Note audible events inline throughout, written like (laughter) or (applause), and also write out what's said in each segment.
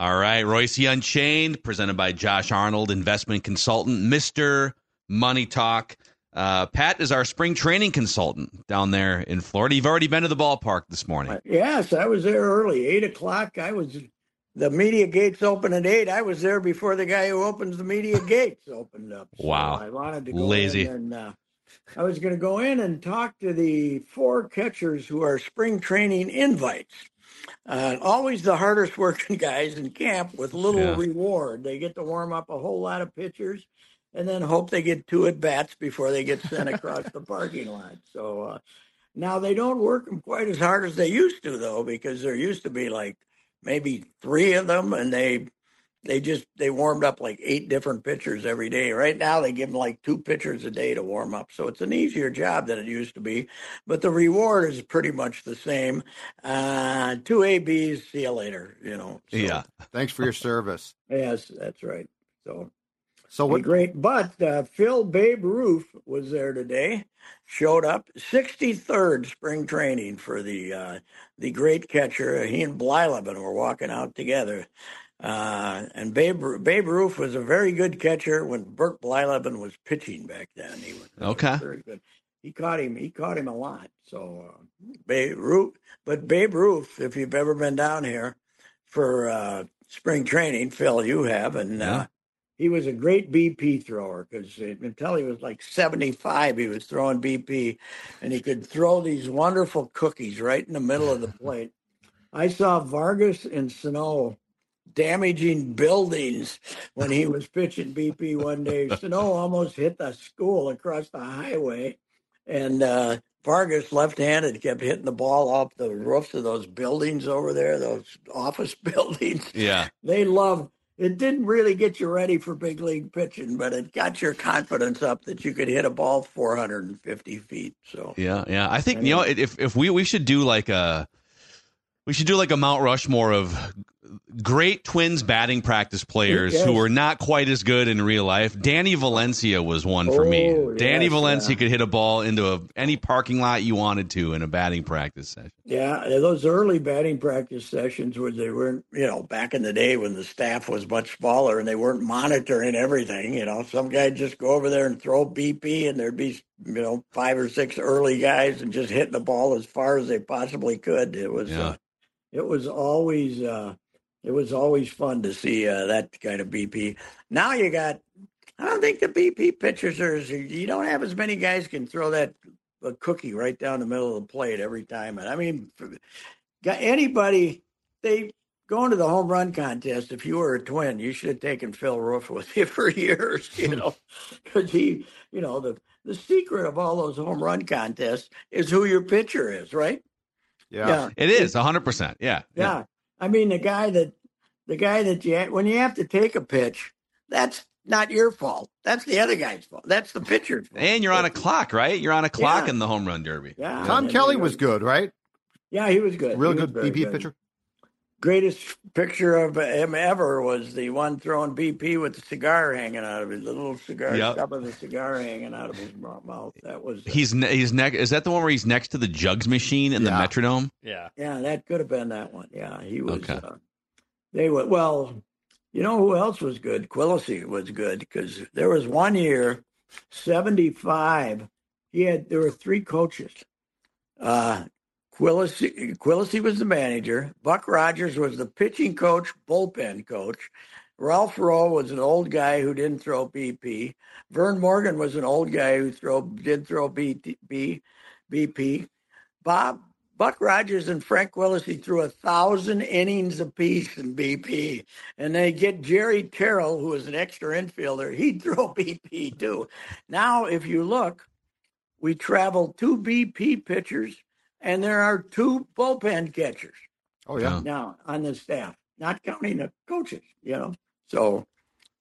All right, Reusse Unchained, presented by Josh Arnold, investment consultant, Mister Money Talk. Uh, Pat is our spring training consultant down there in Florida. You've already been to the ballpark this morning. Yes, I was there early, eight o'clock. I was the media gates open at eight. I was there before the guy who opens the media (laughs) gates opened up. So wow, I wanted to go lazy. and uh, I was going to go in and talk to the four catchers who are spring training invites. Uh, always the hardest working (laughs) guys in camp with little yeah. reward. They get to warm up a whole lot of pitchers and then hope they get two at bats before they get sent across the parking lot. So uh, now they don't work them quite as hard as they used to, though, because there used to be like maybe three of them, and they they just they warmed up like eight different pitchers every day. Right now they give them like two pitchers a day to warm up, so it's an easier job than it used to be. But the reward is pretty much the same. Uh, two ABs, see you later. You know. So, yeah. (laughs) Thanks for your service. yes, that's right. So. So what? Great, but uh, Phil Babe Roof was there today. Showed up, 63rd spring training for the uh, the great catcher. He and Blyleven were walking out together. Uh, and Babe, Babe Roof was a very good catcher when Bert Blyleven was pitching back then. He was okay. very good. He caught him. He caught him a lot. So uh, Babe Roof, but Babe Roof, if you've ever been down here for uh, spring training, Phil, you have, and uh, yeah. he was a great BP thrower because until he was like seventy-five, he was throwing BP, and he could throw these wonderful cookies right in the middle of the (laughs) plate. I saw Vargas and Sano damaging buildings when he was pitching BP one day. Sano almost hit the school across the highway, and uh, Vargas, left-handed, kept hitting the ball off the roofs of those buildings over there, those office (laughs) buildings. Yeah, they love. It didn't really get you ready for big league pitching, but it got your confidence up that you could hit a ball 450 feet. So yeah, yeah, I think you know if if we we should do like a we should do like a Mount Rushmore of great Twins batting practice players yes. who were not quite as good in real life. Danny Valencia was one for oh, me. Danny yes, Valencia yeah. could hit a ball into a, any parking lot you wanted to in a batting practice session. Yeah, those early batting practice sessions where they weren't, you know, back in the day when the staff was much smaller and they weren't monitoring everything. You know, some guy just go over there and throw BP, and there'd be, you know, five or six early guys and just hitting the ball as far as they possibly could. It was. Yeah. Uh, it was always uh, it was always fun to see uh, that kind of BP. Now you got, I don't think the BP pitchers are. You don't have as many guys can throw that a cookie right down the middle of the plate every time. And I mean, got anybody they going to the home run contest. If you were a twin, you should have taken Phil Roof (laughs) with you for years. You know, because he, you know, the the secret of all those home run contests is who your pitcher is, right? Yeah, yeah. it is hundred percent. Yeah, yeah, I mean, the guy that the guy that you when you have to take a pitch, that's not your fault. That's the other guy's fault. That's the pitcher's fault. And you're on a clock, right? You're on a clock yeah. in the home run derby. Yeah. Tom Kelly was good, right? Yeah, he was good. Real he good BP good. pitcher. Greatest picture of him ever was the one throwing BP with the cigar hanging out of his little cigar, yep. top of the cigar hanging out of his mouth. That was uh, he's he's next. Is that the one where he's next to the jugs machine in yeah. the metronome? Yeah, yeah, that could have been that one. Yeah, he was. Okay. Uh, they were well. You know who else was good? Quilici was good because there was one year, seventy five. He had there were three coaches. Uh, Quilici, was the manager. Buck Rodgers was the pitching coach, bullpen coach. Ralph Rowe was an old guy who didn't throw BP. Vern Morgan was an old guy who throw did throw BP. BP. Bob Buck Rodgers and Frank Quilici threw a thousand innings apiece in BP. And they get Jerry Terrell, who was an extra infielder. He'd (laughs) throw BP too. Now, if you look, we traveled two BP pitchers and there are two bullpen catchers. Oh, yeah. Now on the staff, not counting the coaches, you know. So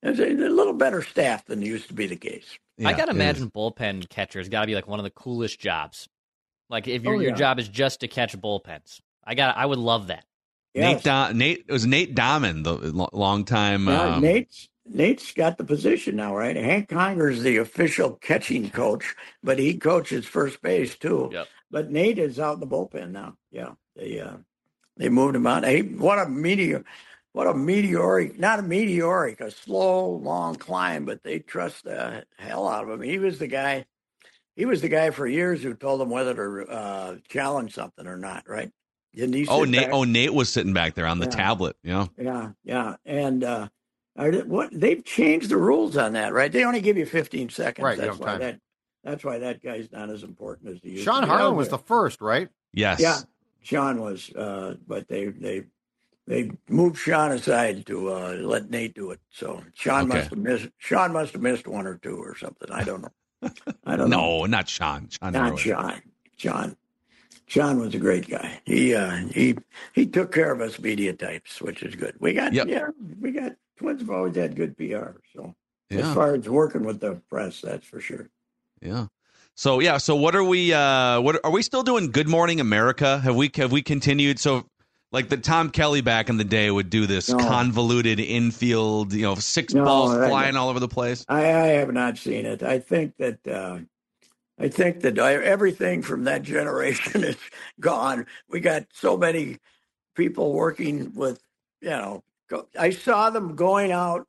it's a, a little better staff than used to be the case. Yeah, I got to imagine bullpen catchers got to be like one of the coolest jobs like if your oh, yeah. your job is just to catch bullpens, I got I would love that. Yes. Nate Nate it was Nate Dammann the long time. Yeah, um, Nate's Nate's got the position now, right? Hank Conger's the official catching coach, but he coaches first base too. Yep. But Nate is out in the bullpen now. Yeah, they uh, they moved him out. Hey, what a meteor! what a meteoric, not a meteoric, a slow, long climb, but they trust the hell out of him. He was the guy. He was the guy for years who told them whether to uh, challenge something or not, right? Didn't he? Oh, Nate. Back? Oh, Nate was sitting back there on the yeah. tablet. Yeah. Yeah, yeah, and uh, are they, what they've changed the rules on that, right? They only give you 15 seconds. Right. That's why time. that. That's why that guy's not as important as he Sean Harlan was the first, right? Yes. Yeah, Sean was, uh, but they they they moved Sean aside to uh, let Nate do it. So Sean okay. must have missed. Sean must have missed one or two or something. I don't know. I don't no, know. No, not Sean. Sean not Sean. John. John was a great guy. He uh, he he took care of us media types, which is good. We got yep. yeah, we got Twins have always had good PR. So yeah. as far as working with the press, that's for sure. Yeah. So yeah, so what are we? uh What are we still doing? Good Morning America? Have we have we continued? So like the Tom Kelly back in the day would do this no. convoluted infield, you know, six no, balls flying all over the place. I, I, have not seen it. I think that uh, I think that everything from that generation (laughs) is gone. We got so many people working with, you know, I saw them going out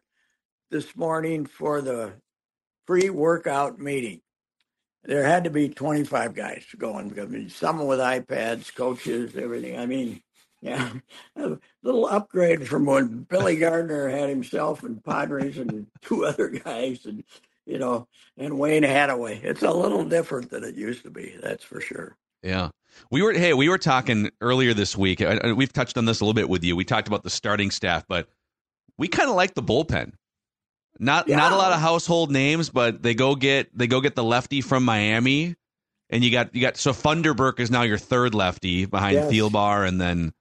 this morning for the pre workout meeting. There had to be 25 guys going. because I mean, some with iPads, coaches, everything. I mean, (laughs) yeah, a little upgrade from when Billy Gardner had himself and Podres and (laughs) two other guys, and you know, and Wayne Hattaway. It's a little different than it used to be. That's for sure. Yeah. We were hey, we were talking earlier this week. We've touched on this a little bit with you. We talked about the starting staff, but we kind of like the bullpen. Not yeah. not a lot of household names, but they go get they go get the lefty from Miami, and you got you got so Funderburk is now your third lefty behind yes. Thielbar, and then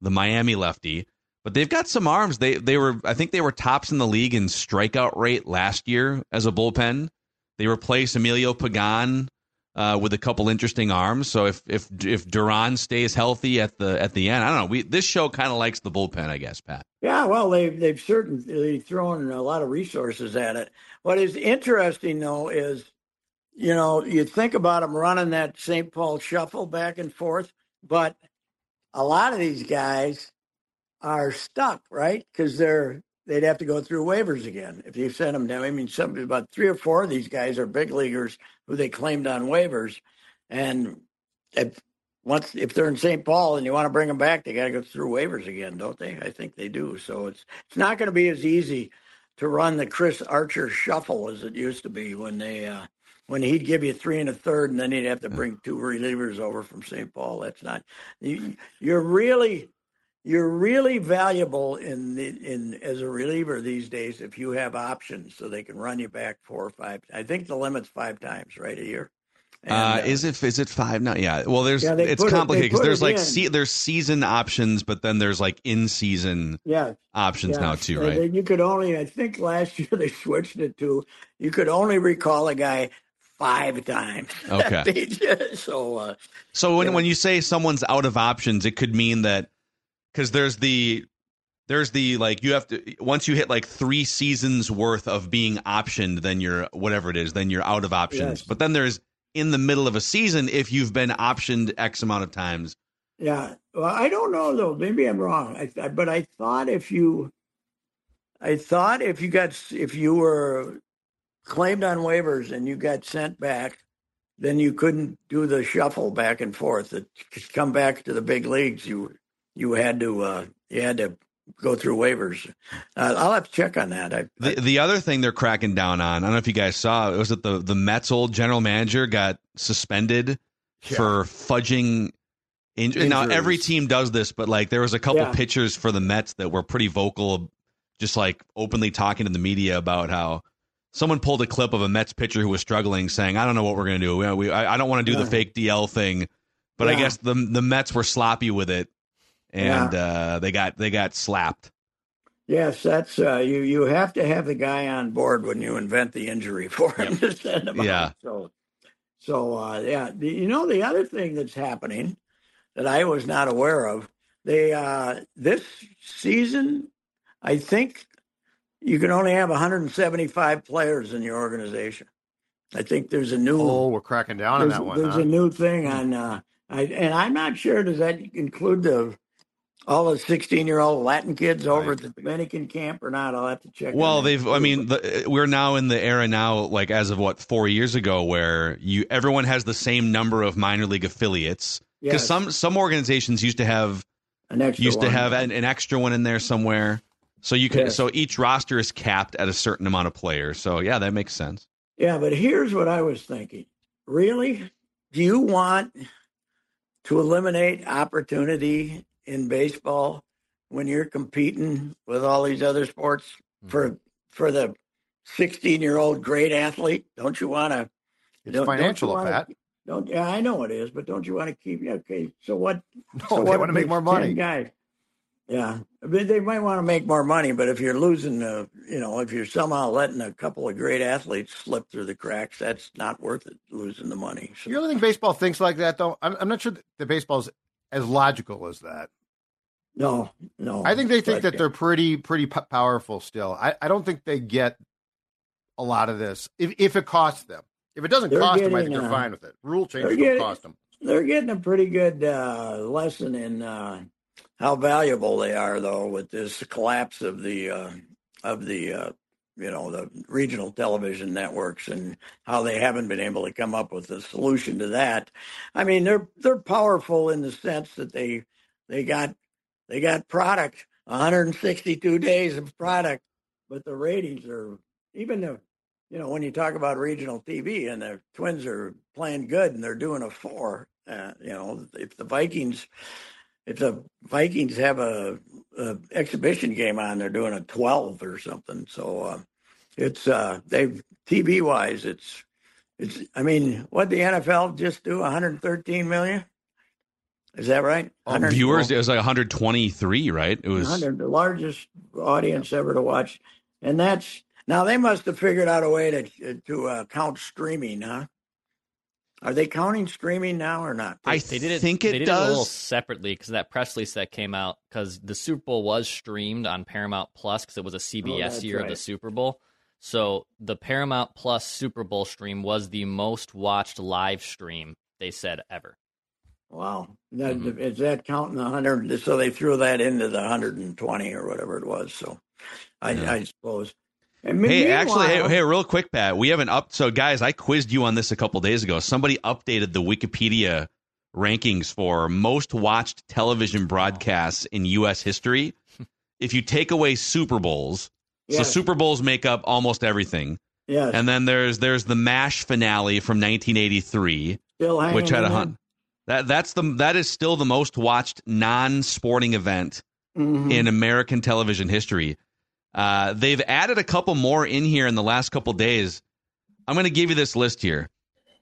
the Miami lefty. But they've got some arms. They they were I think they were tops in the league in strikeout rate last year as a bullpen. They replaced Emilio Pagan uh, with a couple interesting arms. So if if if Duran stays healthy at the at the end, I don't know. We this show kind of likes the bullpen, I guess, Pat. Yeah, well, they've they've certainly thrown a lot of resources at it. What is interesting though is, you know, you think about them running that St. Paul shuffle back and forth, but a lot of these guys are stuck, right? Because they're they'd have to go through waivers again if you send them down. I mean, some about three or four of these guys are big leaguers who they claimed on waivers, and if once if they're in St. Paul and you want to bring them back, they got to go through waivers again, don't they? I think they do. So it's it's not going to be as easy to run the Chris Archer shuffle as it used to be when they. Uh, when he'd give you three and a third, and then he'd have to bring two relievers over from St. Paul. That's not you, you're really you're really valuable in the, in as a reliever these days if you have options so they can run you back four or five. I think the limit's five times, right, a year. And, uh, uh, is it is it five now? Yeah. Well, there's yeah, it's complicated because there's like se- there's season options, but then there's like in season yeah. options yeah. now too, right? You could only I think last (laughs) year they switched it to you could only recall a guy five times. (laughs) Okay. so uh, so when yeah. when you say someone's out of options, it could mean that because there's the there's the like you have to once you hit like three seasons worth of being optioned then you're whatever it is then you're out of options. Yes. but then there's in the middle of a season if you've been optioned x amount of times. Yeah. Well i don't know though. Maybe i'm wrong. I, but i thought if you i thought if you got if you were claimed on waivers and you got sent back then you couldn't do the shuffle back and forth. To come back to the big leagues. You you had to uh, you had to go through waivers. Uh, I'll have to check on that. I, the, the other thing they're cracking down on, I don't know if you guys saw, it was that the the Mets old general manager got suspended yeah. for fudging. In, now every team does this, but like there was a couple yeah. pitchers for the Mets that were pretty vocal, just like openly talking to the media about how someone pulled a clip of a Mets pitcher who was struggling, saying, "I don't know what we're going to do. We, we, I, I, don't want to do yeah. the fake DL thing." But I guess the the Mets were sloppy with it, and yeah. uh, they got they got slapped. Yes, that's uh, you. You have to have the guy on board when you invent the injury (laughs) for him to send him yeah. out. So, so uh, yeah, the, you know the other thing that's happening that I was not aware of. They uh, this season, I think you can only have 175 players in your organization. I think there's a new. Oh, we're cracking down on that one. There's huh? a new thing on, uh, I, and I'm not sure. Does that include the all the 16 year old Latin kids over right. at the Dominican camp or not? I'll have to check. Well, they've. I mean, the, we're now in the era now, like as of what four years ago, where you everyone has the same number of minor league affiliates because yes. some some organizations used to have an extra used one. to have an, an, extra one in there somewhere. So you can yes. so each roster is capped at a certain amount of players. So yeah, that makes sense. Yeah, but here's what I was thinking. Really, do you want to eliminate opportunity in baseball when you're competing with all these other sports mm-hmm. for for the 16 year old great athlete? Don't you want to? It's financial, don't that. Don't yeah, I know it is, but don't you want to keep? Okay, so what? (laughs) No, so they want to make more money, guys. Yeah, but they might want to make more money. But if you're losing, uh, you know, if you're somehow letting a couple of great athletes slip through the cracks, that's not worth it. Losing the money. So. You really think baseball thinks like that, though? I'm, I'm not sure that baseball's as logical as that. No, no. I think they think that they're pretty, pretty powerful still. I, I don't think they get a lot of this if if it costs them. If it doesn't cost getting, them, I think they're fine with it. Rule changes don't cost them. They're getting a pretty good uh, lesson in. Uh, how valuable they are, though, with this collapse of the uh, of the uh, you know the regional television networks and how they haven't been able to come up with a solution to that. I mean, they're they're powerful in the sense that they they got they got product 162 days of product, but the ratings are even the you know when you talk about regional TV and the Twins are playing good and they're doing a four. Uh, you know, if the Vikings if the Vikings have a, a, exhibition game on, they're doing a 12 or something. So uh, it's uh, they TV wise, it's it's. I mean, what the NFL just do? 113 million. Is that right? Um, viewers, it was like 123, right? It was the largest audience ever to watch, and that's now they must have figured out a way to to uh, count streaming, huh? Are they counting streaming now or not? They, I they did it, think it they did does. It a little separately because that press release that came out because the Super Bowl was streamed on Paramount Plus because it was a CBS oh, year right. of the Super Bowl. So the Paramount Plus Super Bowl stream was the most watched live stream they said ever. Wow, that, mm-hmm. is that counting the hundred? So they threw that into the hundred and twenty or whatever it was. So I, yeah. I suppose hey, actually, hey, hey, real quick, Pat, we haven't up. So, guys, I quizzed you on this a couple days ago. Somebody updated the Wikipedia rankings for most watched television broadcasts in U.S. history. (laughs) if you take away Super Bowls, yes. so Super Bowls make up almost everything. Yes. And then there's there's the Mash finale from 1983, which had a hunt. That that's the that is still the most watched non-sporting event mm-hmm. in American television history. Uh, they've added a couple more in here in the last couple days. I'm going to give you this list here.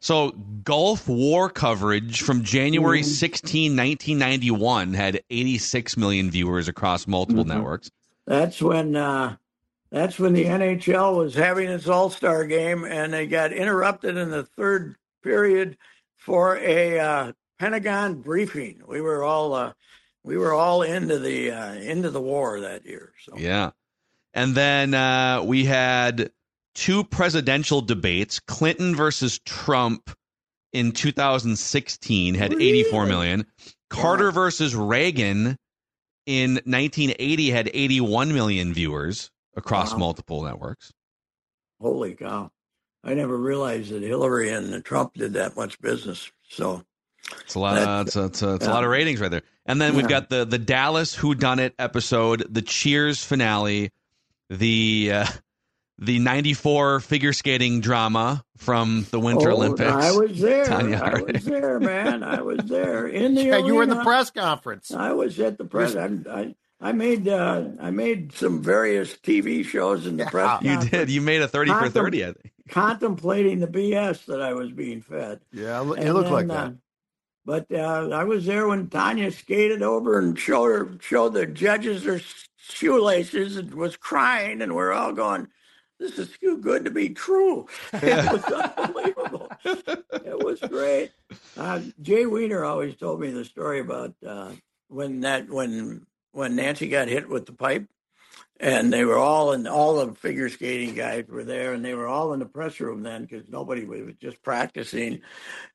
So, Gulf War coverage from January mm-hmm. 16, 1991 had 86 million viewers across multiple mm-hmm. networks. That's when uh, that's when the NHL was having its All-Star game and they got interrupted in the third period for a uh, Pentagon briefing. We were all uh, we were all into the uh, into the war that year. So Yeah. And then uh, we had two presidential debates Clinton versus Trump in 2016 had really? 84 million. Carter versus Reagan in 1980 had 81 million viewers across wow. multiple networks. Holy cow. I never realized that Hillary and Trump did that much business. So it's a lot. Of, it's a, it's a, it's yeah. a lot of ratings right there. And then yeah. we've got the the Dallas Who Done It episode, the Cheers finale, the uh, the 94 figure skating drama from the Winter oh, Olympics. I was there. Tonya I was there, man. I was there in the (laughs) Yeah, you were in the press conference. I was at the press. I, I, I made uh, I made some various TV shows in the press. You did. You made a 30 Contem- for 30, I think. Contemplating the BS that I was being fed. Yeah, it and looked then, like that. Uh, but uh, I was there when Tonya skated over and showed her showed the judges her shoelaces and was crying, and we're all going, "This is too good to be true." (laughs) it was unbelievable. it was great. Uh, Jay Weiner always told me the story about uh, when that when when Nancy got hit with the pipe, and they were all in all the figure skating guys were there, and they were all in the press room then because nobody was just practicing,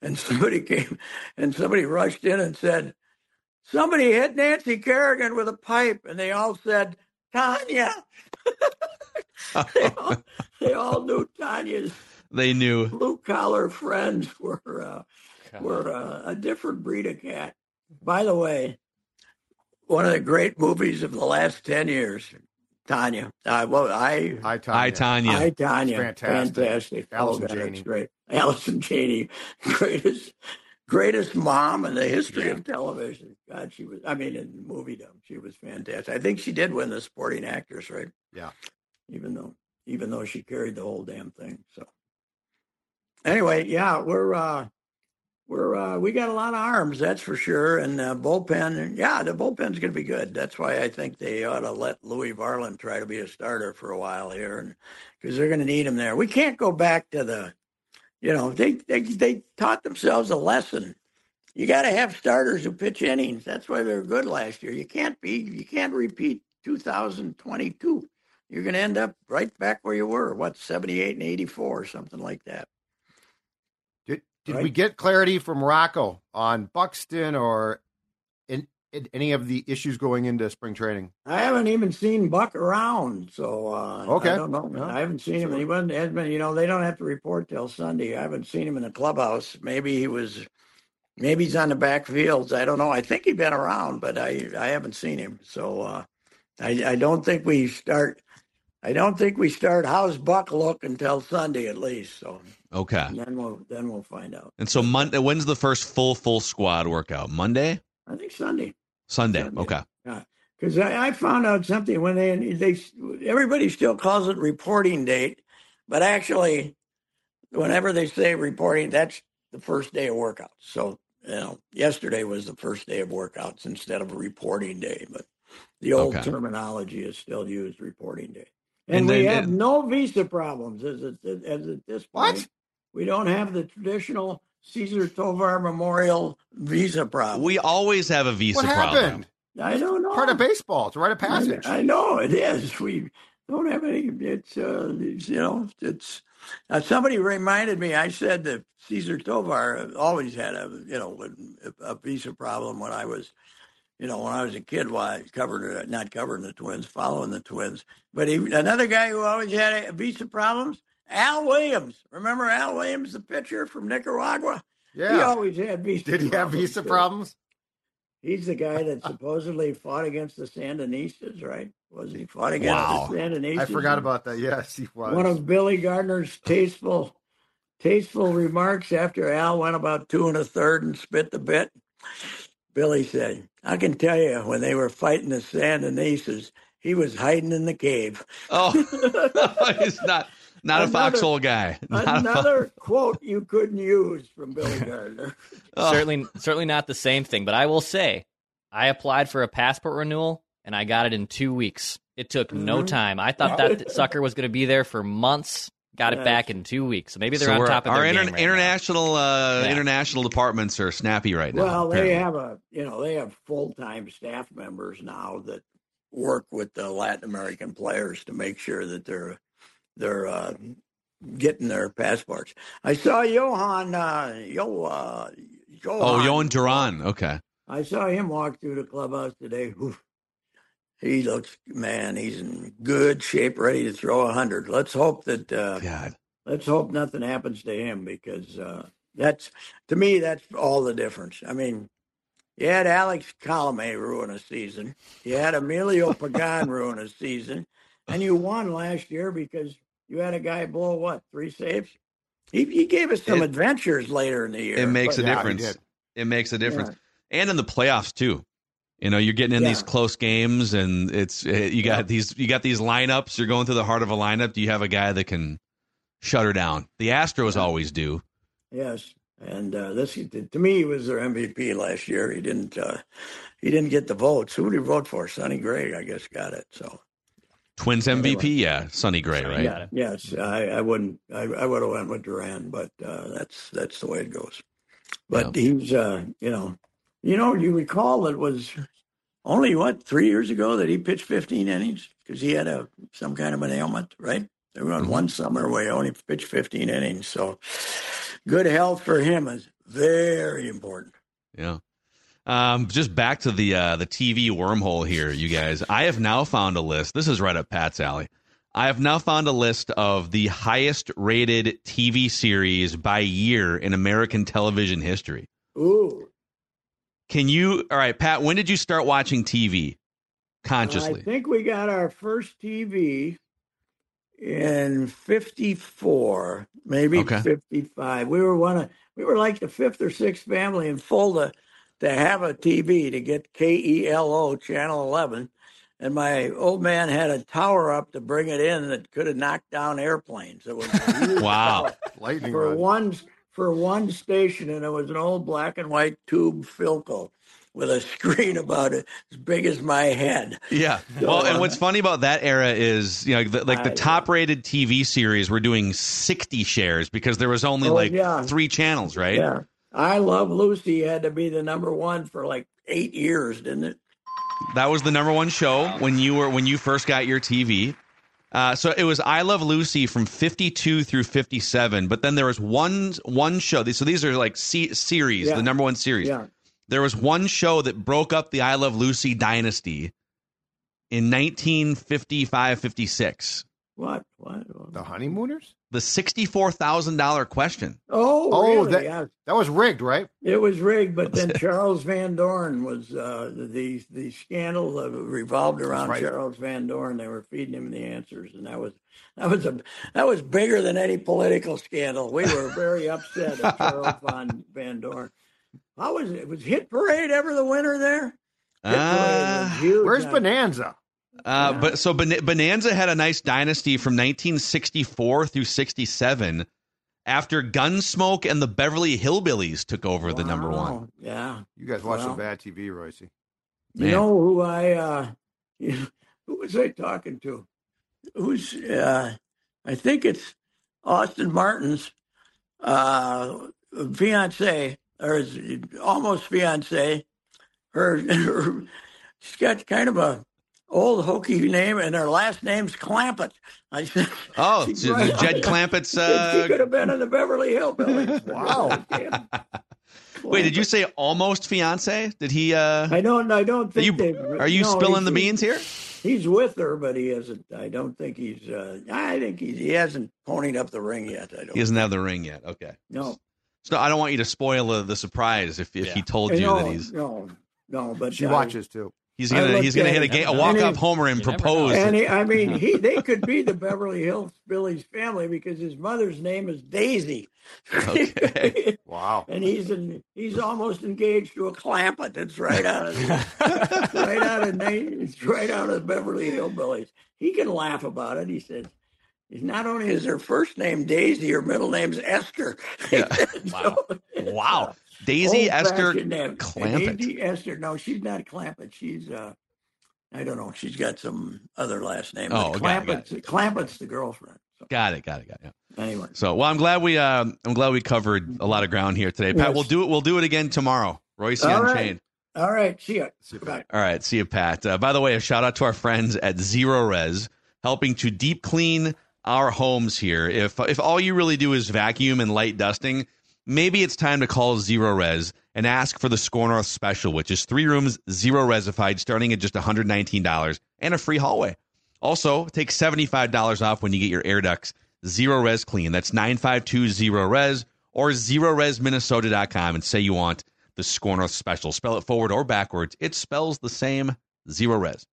and somebody (laughs) came and somebody rushed in and said somebody hit Nancy Kerrigan with a pipe, and they all said, Tonya. (laughs) they, all, they, all, knew Tonya's. They knew blue collar friends were uh, were uh, a different breed of cat. By the way, one of the great movies of the last ten years, Tonya. Uh, well, I, I Tonya. I Tonya. I Tonya. fantastic. Fantastic. Allison oh, Janney. great. (laughs) Allison Janney, greatest greatest mom in the history yeah. of television. God, she was. I mean, in moviedom, she was fantastic. I think she did win the Supporting Actress, right? Yeah. Even though, even though she carried the whole damn thing. So, anyway, yeah, we're uh we're uh, we got a lot of arms, that's for sure, and uh, bullpen. Yeah, the bullpen's going to be good. That's why I think they ought to let Louie Varland try to be a starter for a while here, and because they're going to need him there. We can't go back to the, you know, they they they taught themselves a lesson. You got to have starters who pitch innings. That's why they were good last year. You can't be you can't repeat 2022. You're going to end up right back where you were. What 78 and 84, or something like that. Did right? we get clarity from Rocco on Buxton or any of the issues going into spring training? I haven't even seen Buck around, so uh, okay. I don't know. No. I haven't seen him. He wasn't, has been, you know, they don't have to report till Sunday. I haven't seen him in the clubhouse. Maybe he was, maybe he's on the back fields. I don't know. I think he's been around, but I I haven't seen him. So uh, I I don't think we start I don't think we start how's Buck look until Sunday at least. So okay, then we'll then we'll find out. And so Monday, when's the first full full squad workout? Monday. I think Sunday. Sunday. Sunday. Okay. Yeah, because I, I, found out something when they they everybody still calls it reporting date, but actually, whenever they say reporting, that's the first day of workouts. So you know, yesterday was the first day of workouts instead of a reporting day, but the old okay. terminology is still used reporting day. And, and we have no visa problems as at, as at this point. What? We don't have the traditional Cesar Tovar Memorial visa problem. We always have a visa what problem. Happened? I don't know. Part of baseball. It's a rite of passage. I, I know it is. We don't have any. It's, uh, you know, it's. Uh, somebody reminded me. I said that Cesar Tovar always had a you know a, a visa problem when I was you know, when I was a kid, why I covered not covering the Twins, following the Twins. But he, another guy who always had a, visa problems, Al Williams. Remember Al Williams, the pitcher from Nicaragua? Yeah, he always had visa. Did he have visa too. problems? He's the guy that (laughs) supposedly fought against the Sandinistas, right? Was he fought against wow. the Sandinistas? I forgot about that. Yes, he was. One of Billy Gardner's tasteful, tasteful remarks after Al went about two and a third and spit the bit. Billy said, I can tell you when they were fighting the Sandinistas, he was hiding in the cave. Oh, (laughs) (laughs) he's not not another, a foxhole guy. (laughs) Not another fo- quote you couldn't use from Billy Gardner. (laughs) oh. Certainly, certainly not the same thing. But I will say, I applied for a passport renewal and I got it in two weeks. It took mm-hmm. no time. I thought that sucker was going to be there for months. Got it back in two weeks. So maybe they're so on top of our inter- right international uh, yeah. international departments are snappy right now. Well, apparently. they have a you know they have full time staff members now that work with the Latin American players to make sure that they're they're uh, getting their passports. I saw Johan uh, Yo uh, Johan. Oh, Jhoan Duran. Okay. I saw him walk through the clubhouse today. Oof he looks man he's in good shape ready to throw a hundred let's hope that uh God. let's hope nothing happens to him because uh that's to me that's all the difference i mean you had alex colome ruin a season you had emilio (laughs) pagan ruin a season and you won last year because you had a guy blow what three saves he, he gave us some it, adventures later in the year it makes but, a difference yeah, it makes a difference yeah. and in the playoffs too you know, you're getting in yeah. these close games, and it's eh, you got yeah. these you got these lineups. You're going through the heart of a lineup. Do you have a guy that can shut her down? The Astros yeah. always do. Yes, and uh, this to me he was their MVP last year. He didn't uh, he didn't get the votes. Who did he vote for? Sonny Gray, I guess, got it. So Twins MVP, anyway. yeah, Sonny Gray, right? Yes, I, I wouldn't. I, I would have went with Duran, but uh, that's that's the way it goes. But he's, uh, you know, you know, you recall it was only what three years ago that he pitched 15 innings because he had a some kind of an ailment, right? They were on mm-hmm. one summer where he only pitched 15 innings. So good health for him is very important. Yeah. Um, just back to the uh, the TV wormhole here, you guys. I have now found a list. This is right up Pat's alley. I have now found a list of the highest rated TV series by year in American television history. Ooh. Can you? All right, Pat. When did you start watching TV consciously? I think we got our first TV in '54, maybe okay. '55. We were one of we were like the fifth or sixth family in Fulda to have a TV to get KELO Channel 11. And my old man had a tower up to bring it in that could have knocked down airplanes. It was (laughs) wow, lightning for rod. one for one station, and it was an old black and white tube Philco with a (laughs) screen about it as big as my head. Yeah. So, well, and uh, what's funny about that era is, you know, the, like the top rated TV series were doing 60 shares because there was only oh, like yeah. three channels, right? Yeah. I Love Lucy had to be the number one for like eight years, didn't it? That was the number one show when you were when you first got your TV. Uh, so it was I Love Lucy from 52 through 57, but then there was one one show. So these are like C- series, yeah. the number one series. Yeah. There was one show that broke up the I Love Lucy dynasty in 1955 56. What? What? The honeymooners? The sixty-four thousand dollar question. Oh, oh, really? that yeah. that was rigged, right? It was rigged, but then Charles Van Doren was uh, the the scandal that revolved around right. Charles Van Doren. They were feeding him the answers, and that was that was a that was bigger than any political scandal. We were very upset at Charles (laughs) Van Van Doren. How was it? Was Hit Parade ever the winner there? Uh, where's Bonanza? Uh, but so Bonanza had a nice dynasty from 1964 through 67 after Gunsmoke and the Beverly Hillbillies took over wow. the number one. Yeah. You guys watch well, some bad TV, Reusse. You know who I, uh, you (laughs) know, who was I talking to? Who's, uh, I think it's Austin Martin's uh, fiance, or almost fiance. Her, (laughs) her, she's got kind of a old hokey name, and her last name's Clampett. I said, "Oh, (laughs) right Jed Clampett's." (laughs) Uh... She could have been in the Beverly Hillbillies. wow. (laughs) Wait, did you say almost fiance? Did he? uh I don't. I don't think. Are you, are you no, spilling the beans here? He's with her, but he hasn't. I don't think he's. uh I think he's, he hasn't ponied up the ring yet. I don't. He doesn't have the ring yet. Okay. No. So I don't want you to spoil uh, the surprise if, if yeah. he told you no, that he's. No, no, but she watches too. He's gonna he's gonna hit a, ga- a walk off homer and propose. And he, I mean, (laughs) he they could be the Beverly Hills Billy's family because his mother's name is Daisy. Okay. (laughs) wow. And he's in, he's almost engaged to a Clampett. That's right out of (laughs) right out of it's right out of Beverly Hillbillies. He can laugh about it. He says. Not only is her first name Daisy, her middle name's Esther. Yeah. wow. wow. Daisy Esther Clampett. Daisy Esther. No, she's not Clampett. She's uh, I don't know. She's got some other last name. Oh, Clampett's, it, Clampett's the girlfriend. So. Got it. Got it. Got it. Yeah. Anyway. So, well, I'm glad we uh, I'm glad we covered a lot of ground here today, Pat. Yes. We'll do it. We'll do it again tomorrow. Reusse All Unchained. Right. All right. See you. See you Pat. All right. See you, Pat. Uh, by the way, a shout out to our friends at Zerorez helping to deep clean our homes here. If if all you really do is vacuum and light dusting maybe it's time to call Zerorez and ask for the SKOR North special, which is three rooms, zero resified, starting at just $119 and a free hallway. Also, take $75 off when you get your air ducts Zerorez clean. That's 9520 res or zerorezminnesota.com and say you want the SKOR North special. Spell it forward or backwards. It spells the same Zerorez.